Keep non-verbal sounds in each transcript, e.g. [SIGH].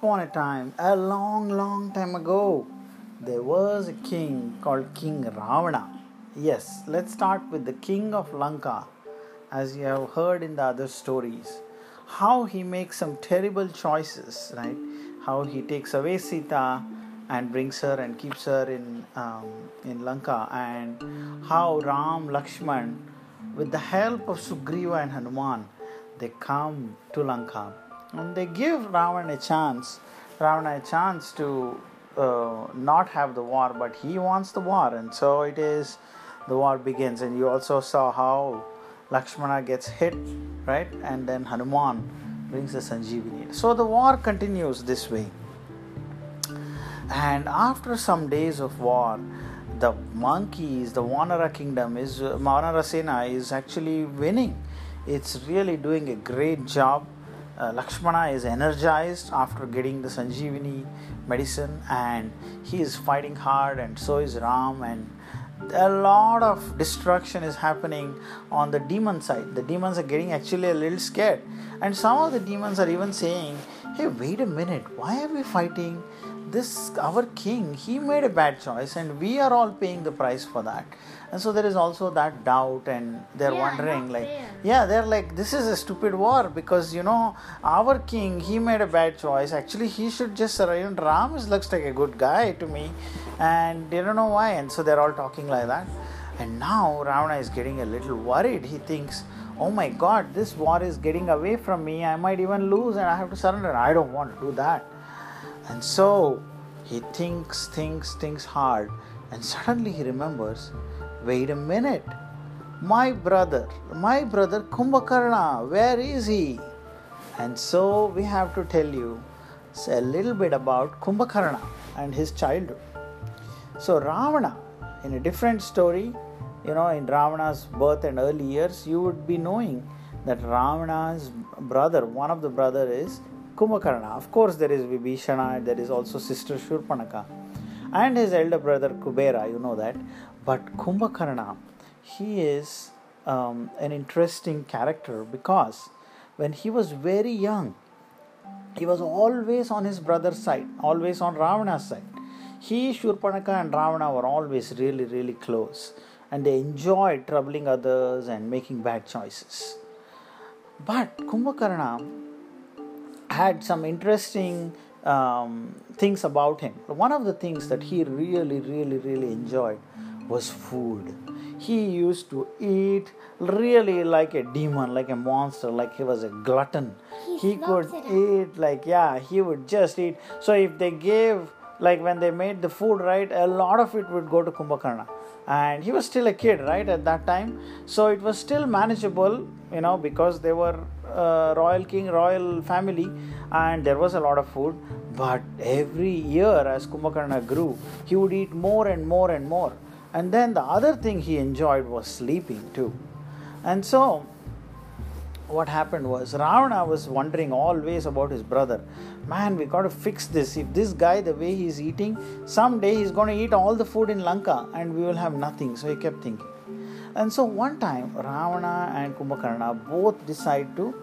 upon a time, a long, long time ago, there was a king called King Ravana. Yes, let's start with the king of Lanka, as you have heard in the other stories. How he makes some terrible choices, right? How he takes away Sita and brings her and keeps her in um, in Lanka, and how Ram, Lakshman, with the help of Sugriva and Hanuman, they come to Lanka and they give Ravan a chance, Ravana a chance to uh, not have the war, but he wants the war, and so it is. The war begins, and you also saw how Lakshmana gets hit, right, and then Hanuman brings the Sanjeevani. So the war continues this way, and after some days of war, the monkeys, the Vanara kingdom is Vanara Sena is actually winning. It's really doing a great job uh, Lakshmana is energized after getting the Sanjeevani medicine and he is fighting hard, and so is Ram. And a lot of destruction is happening on the demon side. The demons are getting actually a little scared, and some of the demons are even saying, Hey, wait a minute, why are we fighting? This, our king, he made a bad choice, and we are all paying the price for that and so there is also that doubt and they're yeah, wondering like yeah they're like this is a stupid war because you know our king he made a bad choice. Actually he should just surrender. Ram looks like a good guy to me and they don't know why. And so they're all talking like that. And now ravana is getting a little worried. He thinks oh my god this war is getting away from me. I might even lose and i have to surrender. I don't want to do that. And so he thinks thinks thinks hard. And suddenly he remembers Wait a minute. My brother, my brother Kumbhakarna, where is he? And so we have to tell you a little bit about Kumbhakarna and his childhood. So, Ravana, in a different story, you know, in Ravana's birth and early years, you would be knowing that Ravana's brother, one of the brother is Kumbhakarna. Of course, there is Vibhishana, there is also sister Shurpanaka, and his elder brother Kubera, you know that. But Kumbhakarna, he is um, an interesting character because when he was very young, he was always on his brother's side, always on Ravana's side. He, Shurpanaka, and Ravana were always really, really close, and they enjoyed troubling others and making bad choices. But Kumbhakarna had some interesting um, things about him. One of the things that he really, really, really enjoyed was food. He used to eat really like a demon, like a monster, like he was a glutton. He, he could eat like yeah, he would just eat. So if they gave like when they made the food right, a lot of it would go to Kumbhakarna. And he was still a kid, right, at that time. So it was still manageable, you know, because they were uh, royal king, royal family, and there was a lot of food. But every year, as Kumbhakarna grew, he would eat more and more and more. And then the other thing he enjoyed was sleeping too. And so, what happened was Ravana was wondering always about his brother. Man, we got to fix this. If this guy, the way he's eating, someday he's going to eat all the food in Lanka and we will have nothing. So he kept thinking. And so one time, Ravana and Kumbhakarna both decide to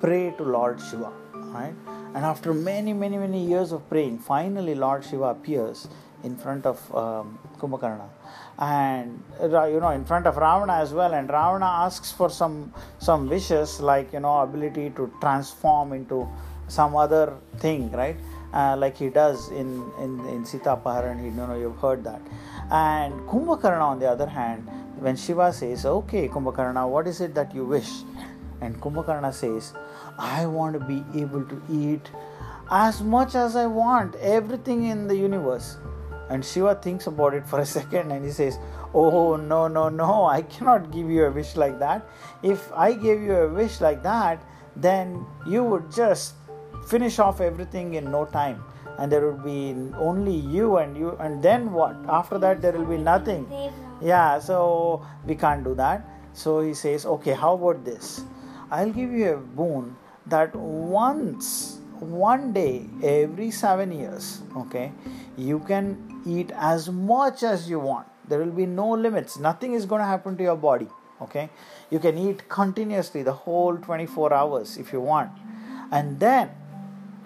pray to Lord Shiva. Right? And after many, many, many years of praying, finally Lord Shiva appears in front of um, Kumbhakarna. And you know in front of ravana as well and ravana asks for some some wishes like you know ability to transform into some other thing right? Uh, like he does in in in sita and you know you've heard that. And kumbhakarna on the other hand when shiva says okay kumbhakarna what is it that you wish? And kumbhakarna says i want to be able to eat as much as i want everything in the universe and Shiva thinks about it for a [LAUGHS] second and he says, Oh, no, no, no, I cannot give you a wish like that. If I gave you a wish like that, then you would just finish off everything in no time. And there would be only you and you and then what? After that there will be nothing. Yeah so we can't do that. So he says okay how about this? I'll give you a boon that once one day every 7 years okay you can eat as much as you want there will be no limits nothing is going to happen to your body okay you can eat continuously the whole 24 hours if you want and then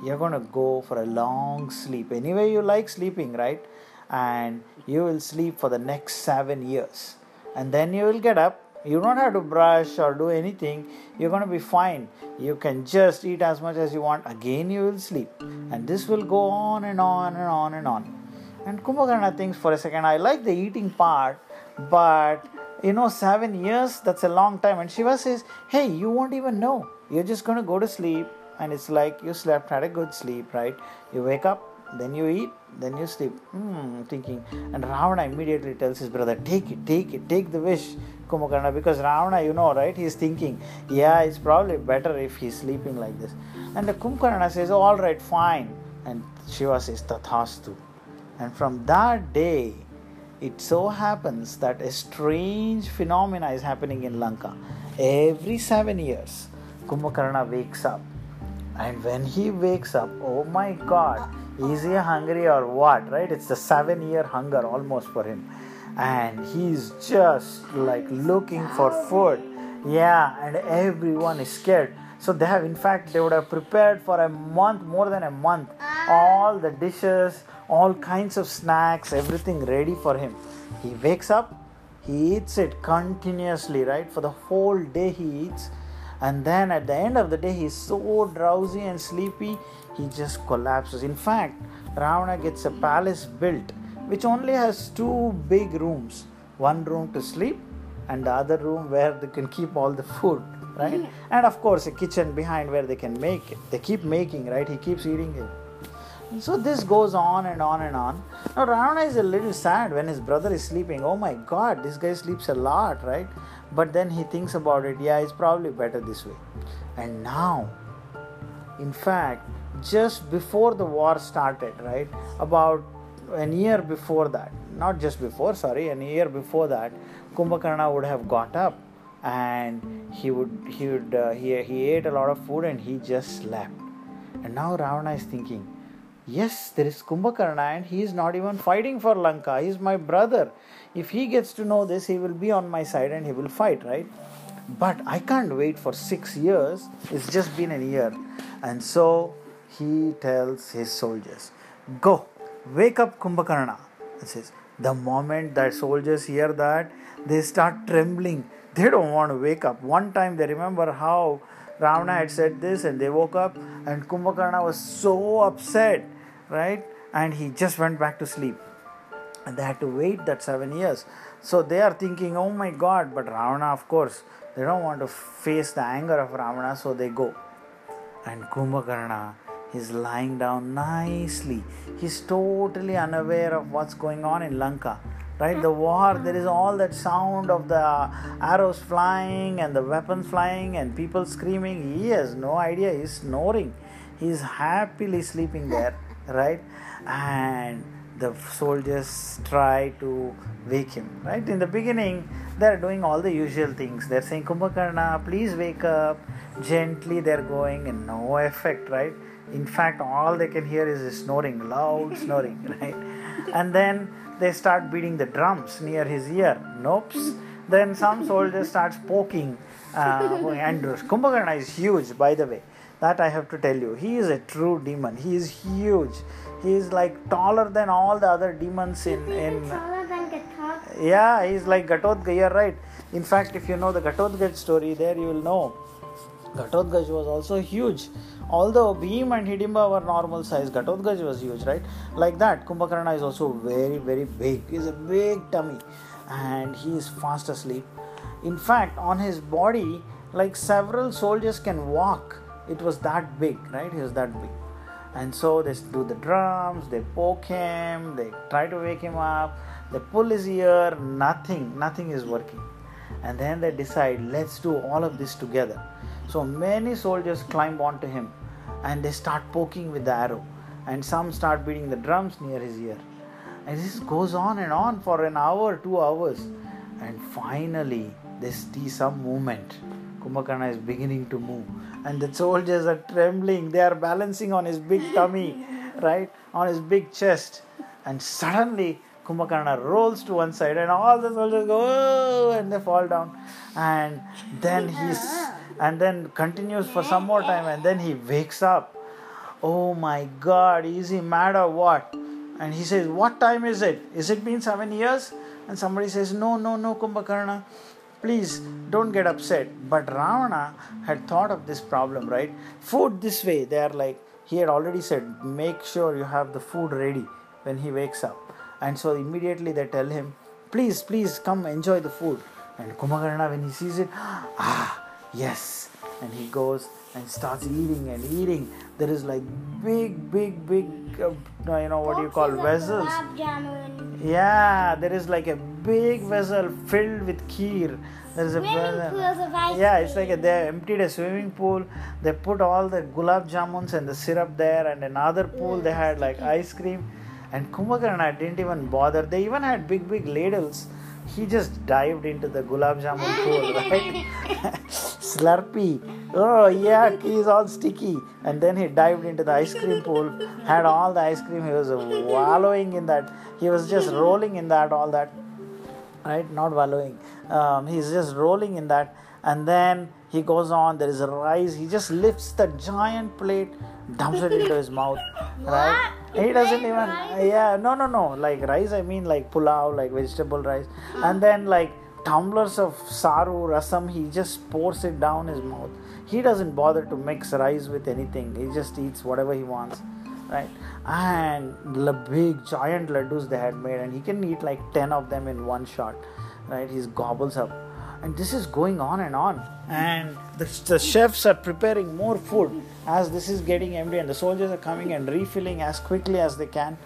you're going to go for a long sleep. Anyway, you like sleeping, right? And you will sleep for the next seven years. And then you will get up. You don't have to brush or do anything. You're going to be fine. You can just eat as much as you want. Again, you will sleep. And this will go on and on and on and on. And Kumbhakarna thinks for a second, I like the eating part, but you know, seven years, that's a long time. And Shiva says, Hey, you won't even know. You're just going to go to sleep and it's like you slept, had a good sleep, right? You wake up, then you eat, then you sleep. Hmm, thinking. And Ravana immediately tells his brother, Take it, take it, take the wish, Kumbhakarna, because Ravana, you know, right? He's thinking, Yeah, it's probably better if he's sleeping like this. And the Kumbhakarna says, All right, fine. And Shiva says, Tathastu. And from that day, it so happens that a strange phenomena is happening in Lanka. Every seven years, Kumbhakarna wakes up and when he wakes up, oh my god, is he hungry or what? Right? It's the seven year hunger almost for him. And he's just like looking for food. Yeah, and everyone is scared. So they have, in fact, they would have prepared for a month, more than a month, all the dishes, all kinds of snacks, everything ready for him. He wakes up, he eats it continuously, right? For the whole day he eats and then at the end of the day he's so drowsy and sleepy he just collapses in fact ravana gets a palace built which only has two big rooms one room to sleep and the other room where they can keep all the food right and of course a kitchen behind where they can make it they keep making right he keeps eating it so this goes on and on and on. Now Ravana is a little sad when his brother is sleeping. Oh my god, this guy sleeps a lot, right? But then he thinks about it, yeah, it's probably better this way. And now, in fact, just before the war started, right? About a year before that, not just before, sorry, a year before that, Kumbhakarna would have got up and he would he would uh, he, he ate a lot of food and he just slept. And now Ravana is thinking, Yes, there is Kumbhakarna and he is not even fighting for Lanka. He is my brother. If he gets to know this, he will be on my side and he will fight, right? But I can't wait for six years. It's just been a year. And so he tells his soldiers, Go, wake up Kumbhakarna. He says, the moment that soldiers hear that, they start trembling. They don't want to wake up. One time they remember how Ravana had said this and they woke up and Kumbhakarna was so upset, right? And he just went back to sleep. And they had to wait that seven years. So they are thinking, oh my god, but Ravana, of course, they don't want to face the anger of Ravana, so they go. And Kumbhakarna is lying down nicely. He's totally unaware of what's going on in Lanka right? The war there is all that sound of the arrows flying and the weapons flying and people screaming. He has no idea. He's snoring. He's happily sleeping there right? And the soldiers try to wake him right? In the beginning they're doing all the usual things. They're saying kumbhakarna please wake up. Gently they're going and no effect right in fact all they can hear is snoring loud snoring [LAUGHS] right and then they start beating the drums near his ear. Nope. Then some soldiers starts poking. Uh, [LAUGHS] and Kumbhakarna is huge, by the way. That I have to tell you. He is a true demon. He is huge. He is like taller than all the other demons in. in taller than Yeah, he's like Ghatotkacha. You're right. In fact, if you know the Ghatotkacha story, there you will know. Ghatotkacha was also huge although Bhim and Hidimba were normal size, Ghatotkacha was huge, right? Like that, Kumbhakarna is also very, very big. He's a big tummy and he is fast asleep. In fact, on his body, like several soldiers can walk. It was that big, right? He was that big. And so they do the drums, they poke him, they try to wake him up, they pull his ear, nothing, nothing is working. And then they decide, let's do all of this together. So many soldiers climb onto him and they start poking with the arrow and some start beating the drums near his ear. And this goes on and on for an hour two hours. And finally they see some movement. Kumbhakarna is beginning to move. And the soldiers are trembling. They are balancing on his big tummy [LAUGHS] right? On his big chest. And suddenly kumbhakarna rolls to one side and all the soldiers go oh, and they fall down. And then he's [LAUGHS] and then continues for some more time and then he wakes up Oh my god, is he mad or what? And he says, What time is it? Is it been seven years? And somebody says, No, no, no, Kumbhakarna, please don't get upset. But Ravana had thought of this problem, right? Food this way, they are like, he had already said, Make sure you have the food ready when he wakes up. And so immediately they tell him, Please, please come enjoy the food. And Kumbhakarna, when he sees it, ah, yes. And he goes and starts eating and eating. There is like big, big, big, uh, you know, what do you call vessels? Yeah, there is like a big vessel filled with kheer. There is a vessel. Yeah, it's like a, they emptied a swimming pool. They put all the gulab jamuns and the syrup there, and another pool they had like ice cream. And Kumbhakarna didn't even bother. They even had big, big ladles he just dived into the gulab jamun [LAUGHS] pool, right? [LAUGHS] Slurpy. Oh, yeah, he's all sticky. And then he dived into the ice cream pool, had all the ice cream. He was wallowing in that. He was just rolling in that, all that. Right? Not wallowing. Um, he's just rolling in that. And then he goes on, there is a rice. He just lifts the giant plate, dumps it into his mouth. Right? He doesn't even, yeah, no, no, no. Like rice, I mean like pulao, like vegetable rice. And then like tumblers of saru, rasam, he just pours it down his mouth. He doesn't bother to mix rice with anything. He just eats whatever he wants. Right? And the big giant laddus they had made, and he can eat like 10 of them in one shot. Right? He gobbles up and this is going on and on and the, the, chefs are preparing more food as this is getting empty and the soldiers are coming and refilling as quickly as they can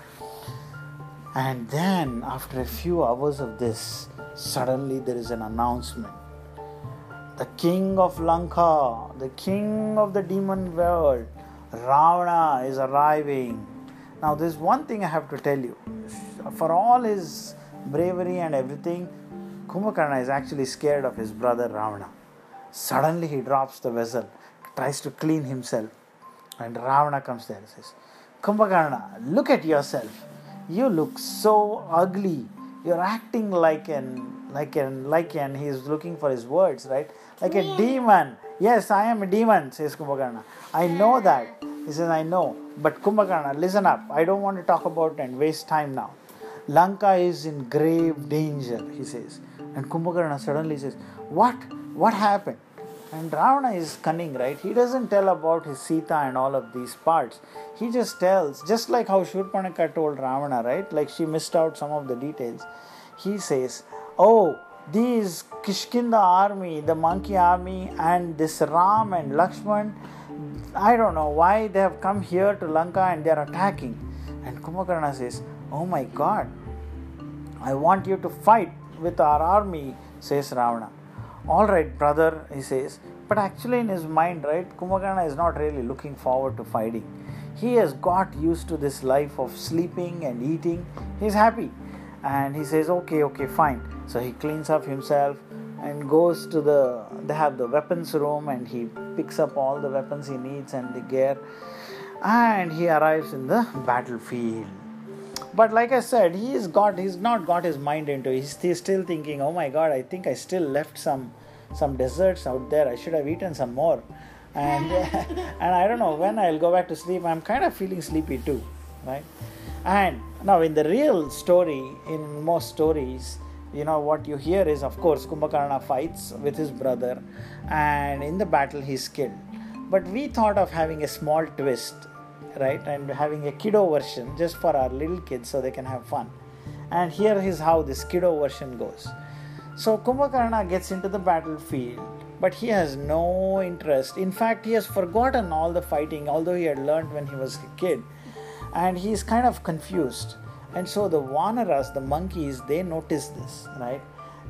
and then after a few hours of this suddenly there is an announcement the king of lanka the king of the demon world ravana is arriving now there's one thing i have to tell you for all his bravery and everything Kumbhakarna is actually scared of his brother Ravana. Suddenly he drops the vessel, tries to clean himself, and Ravana comes there and says, Kumbhakarna, look at yourself. You look so ugly. You're acting like an like an like an he's looking for his words, right? Like a demon. Yes, I am a demon, says Kumbhakarna. I know that. He says, I know. But Kumbhakarna, listen up. I don't want to talk about and waste time now. Lanka is in grave danger, he says. And Kumbhakarna suddenly says, What? What happened? And Ravana is cunning, right? He doesn't tell about his Sita and all of these parts. He just tells, just like how Shurpanaka told Ravana, right? Like she missed out some of the details. He says, Oh, these Kishkinda army, the monkey army, and this Ram and Lakshman, I don't know why they have come here to Lanka and they are attacking. And Kumbhakarna says, Oh my god, I want you to fight with our army, says Ravana. All right, brother, he says. But actually, in his mind, right, Kumbhakarna is not really looking forward to fighting. He has got used to this life of sleeping and eating. He's happy. And he says, okay, okay, fine. So he cleans up himself and goes to the, they have the weapons room and he picks up all the weapons he needs and the gear. And he arrives in the battlefield but like i said he's got he's not got his mind into it. He's, he's still thinking oh my god i think i still left some some desserts out there. I should have eaten some more. And [LAUGHS] and i don't know when i'll go back to sleep. I'm kind of feeling sleepy too right? And now in the real story in most stories you know what you hear is of course kumbhakarna fights with his brother and in the battle he's killed. But we thought of having a small twist right and having a kiddo version just for our little kids so they can have fun. And here is how this kiddo version goes. So kumbhakarna gets into the battlefield but he has no interest. In fact he has forgotten all the fighting although he had learned when he was a kid. And he is kind of confused. And so the vanaras the monkeys they notice this right?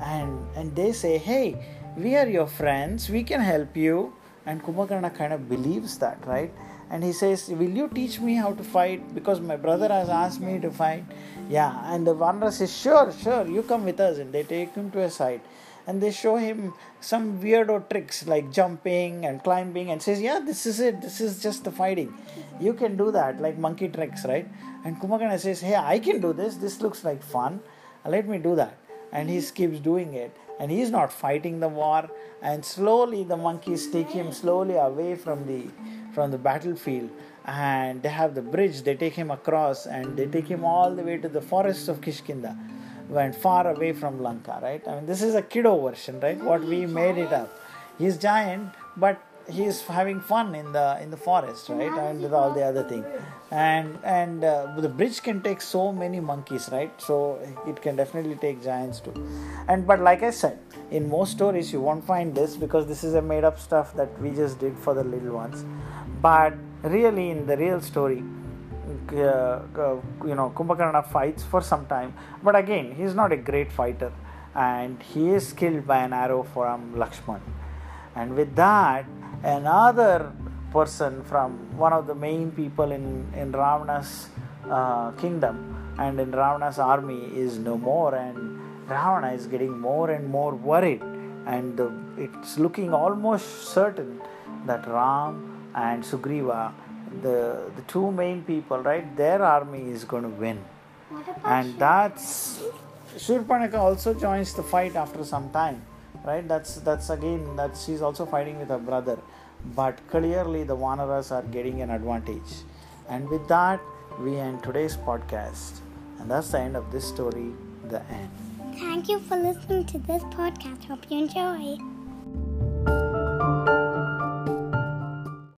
And and they say hey we are your friends. We can help you. And kumbhakarna kind of believes that right and he says, Will you teach me how to fight? Because my brother has asked me to fight. Yeah, and the Vanara says, Sure, sure, you come with us. And they take him to a side and they show him some weirdo tricks like jumping and climbing and says, Yeah, this is it, this is just the fighting. You can do that, like monkey tricks, right? And Kumbhakarna says, Hey, I can do this, this looks like fun, let me do that. And he keeps doing it, and he's not fighting the war. And slowly the monkeys take him slowly away from the from the battlefield. And they have the bridge. They take him across and they take him all the way to the forests of kishkinda went far away from lanka right? I mean this is a kiddo version right? What we made it up. He's giant but he's having fun in the in the forest right and with all the other thing. And and uh, the bridge can take so many monkeys right? So it can definitely take giants too. And but like i said in most stories you won't find this because this is a made up stuff that we just did for the little ones. But really in the real story uh, uh, you know kumbhakarna fights for some time. But again he's not a great fighter. And he is killed by an arrow from lakshman. And with that another person from one of the main people in, in Ravana's uh, kingdom and in Ravana's army is no more, and Ravana is getting more and more worried, and the, it's looking almost certain that Ram and Sugriva, the, the two main people, right, their army is going to win. And that's Shurpanaka also joins the fight after some time right? That's that's again that she's also fighting with her brother. But clearly the vanaras are getting an advantage. And with that we end today's podcast. And that's the end of this story the end. Thank you for listening to this podcast. Hope you enjoy